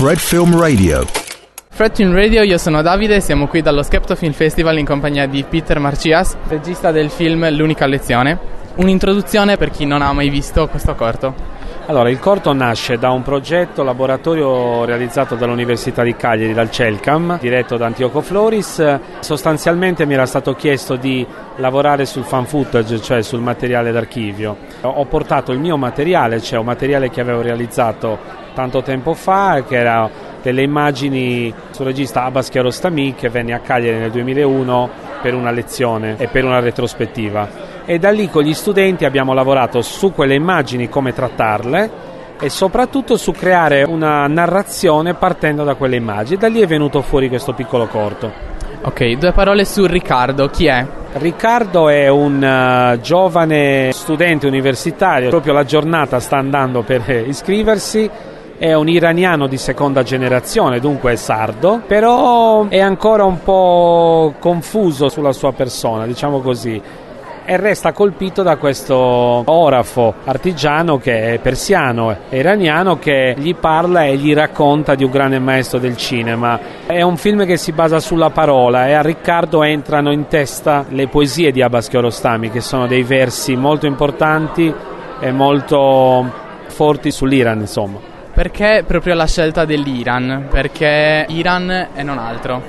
Fred Film Radio. Fred Film Radio, io sono Davide e siamo qui dallo Skepto Film Festival in compagnia di Peter Marcias, regista del film L'unica lezione. Un'introduzione per chi non ha mai visto questo corto. Allora, il corto nasce da un progetto laboratorio realizzato dall'Università di Cagliari, dal CELCAM, diretto da Antioco Floris. Sostanzialmente mi era stato chiesto di lavorare sul fan footage, cioè sul materiale d'archivio. Ho portato il mio materiale, cioè un materiale che avevo realizzato tanto tempo fa, che era delle immagini sul regista Abbas Chiarostami che venne a Cagliari nel 2001 per una lezione e per una retrospettiva e da lì con gli studenti abbiamo lavorato su quelle immagini, come trattarle e soprattutto su creare una narrazione partendo da quelle immagini. Da lì è venuto fuori questo piccolo corto. Ok, due parole su Riccardo, chi è? Riccardo è un uh, giovane studente universitario, proprio la giornata sta andando per iscriversi è un iraniano di seconda generazione, dunque è sardo, però è ancora un po' confuso sulla sua persona, diciamo così e resta colpito da questo orafo artigiano che è persiano e iraniano che gli parla e gli racconta di un grande maestro del cinema. È un film che si basa sulla parola e a Riccardo entrano in testa le poesie di Abbas Kiarostami che sono dei versi molto importanti e molto forti sull'Iran insomma. Perché proprio la scelta dell'Iran? Perché Iran e non altro?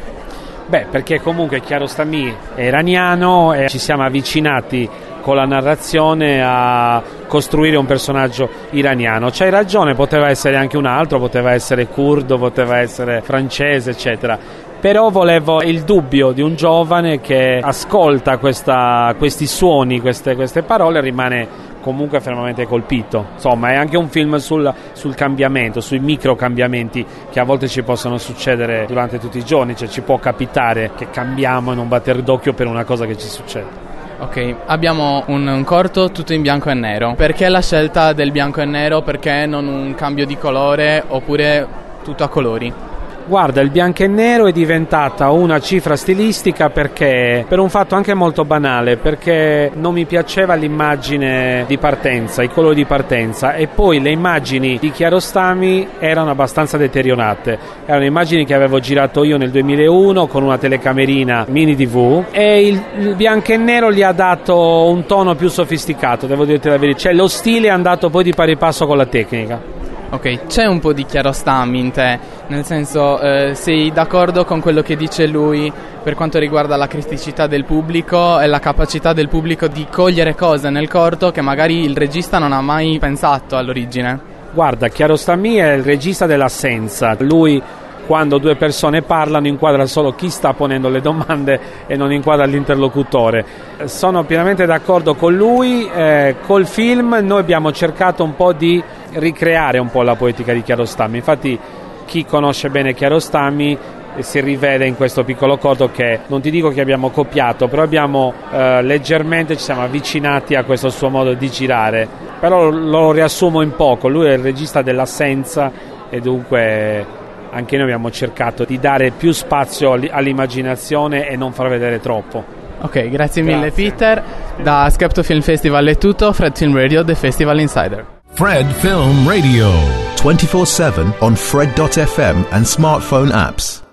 Beh, perché comunque Chiarostami è iraniano e ci siamo avvicinati con la narrazione a costruire un personaggio iraniano. C'hai ragione, poteva essere anche un altro, poteva essere curdo, poteva essere francese, eccetera. Però volevo il dubbio di un giovane che ascolta questa, questi suoni, queste, queste parole e rimane comunque fermamente colpito. Insomma, è anche un film sul, sul, cambiamento, sui micro cambiamenti che a volte ci possono succedere durante tutti i giorni, cioè ci può capitare che cambiamo in un batter d'occhio per una cosa che ci succede. Ok, abbiamo un, un, corto tutto in bianco e nero. Perché la scelta del bianco e nero? Perché non un cambio di colore oppure tutto a colori? Guarda, il bianco e nero è diventata una cifra stilistica perché per un fatto anche molto banale, perché non mi piaceva l'immagine di partenza, i colori di partenza e poi le immagini di Chiarostami erano abbastanza deteriorate. Erano immagini che avevo girato io nel 2001 con una telecamerina mini DV e il, il bianco e nero gli ha dato un tono più sofisticato, devo dirti la verità. Cioè lo stile è andato poi di pari passo con la tecnica. Ok, c'è un po' di chiarostami in te, nel senso eh, sei d'accordo con quello che dice lui per quanto riguarda la criticità del pubblico e la capacità del pubblico di cogliere cose nel corto che magari il regista non ha mai pensato all'origine? Guarda, Chiarostami è il regista dell'assenza, lui quando due persone parlano inquadra solo chi sta ponendo le domande e non inquadra l'interlocutore. Sono pienamente d'accordo con lui, eh, col film noi abbiamo cercato un po' di ricreare un po' la poetica di Chiarostami, infatti chi conosce bene Chiarostami si rivede in questo piccolo corto che non ti dico che abbiamo copiato, però abbiamo eh, leggermente ci siamo avvicinati a questo suo modo di girare. Però lo riassumo in poco, lui è il regista dell'assenza e dunque anche noi abbiamo cercato di dare più spazio all'immaginazione e non far vedere troppo. Ok, grazie mille grazie. Peter. Da Skepto Film Festival è tutto, Fred Film Radio, The Festival Insider. Fred Film Radio 24/7 on fred.fm and smartphone apps.